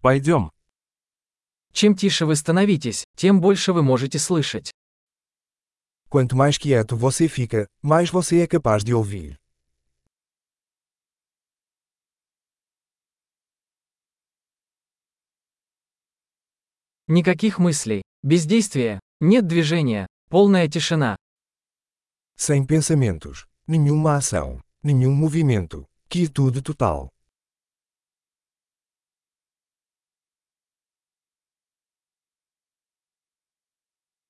Пойдем. Чем тише вы становитесь, тем больше вы можете слышать. Quanto mais quieto você fica, mais você é capaz de ouvir. Никаких мыслей, бездействия, нет движения, полная тишина. Sem pensamentos, nenhuma ação, nenhum movimento, quietude total.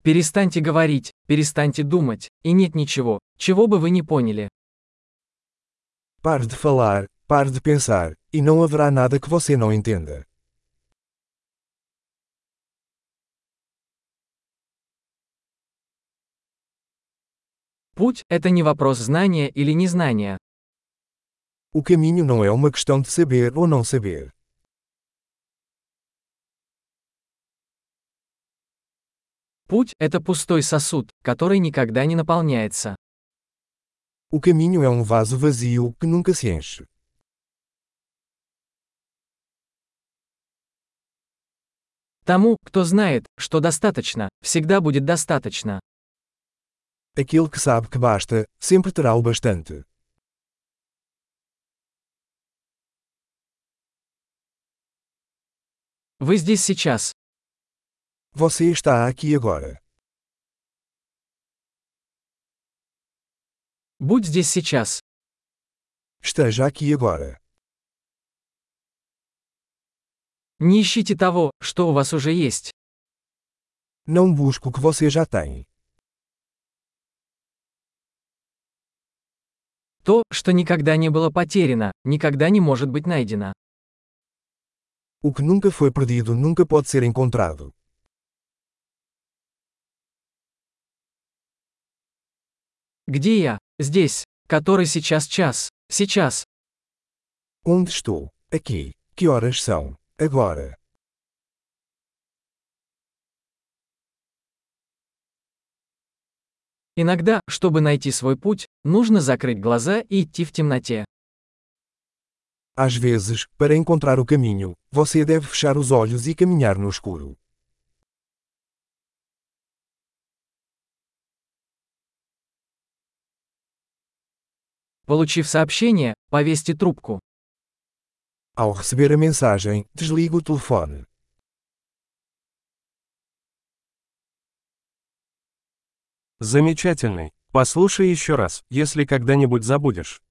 Перестаньте говорить, перестаньте думать, и нет ничего, чего бы вы не поняли. Pare de falar, pare de pensar, e não haverá nada que você não entenda. Путь – это не вопрос знания или незнания. O caminho não é uma questão de saber ou não saber. Путь – это пустой сосуд, который никогда не наполняется. O caminho é um vaso vazio que nunca se enche. Тому, кто знает, что достаточно, всегда будет достаточно. Aquele que sabe que basta, sempre terá o bastante. Вы здесь сейчас. Você está aqui agora. Будь здесь сейчас. Esteja aqui agora. Не ищите того, что у вас уже есть. Não busque o que você já tem. То, что никогда не было потеряно, никогда не может быть найдено. O que nunca foi perdido nunca pode ser encontrado. Где я? Здесь. Который сейчас час? Сейчас. Onde estou? Aqui. Que horas são? Agora. Иногда, чтобы найти свой путь, нужно закрыть глаза и идти в темноте. Às vezes, para encontrar o caminho, você deve fechar os olhos e caminhar no escuro. Получив сообщение, повесьте трубку. Ao receber a mensagem, desligue o telefone. Замечательный. Послушай еще раз, если когда-нибудь забудешь.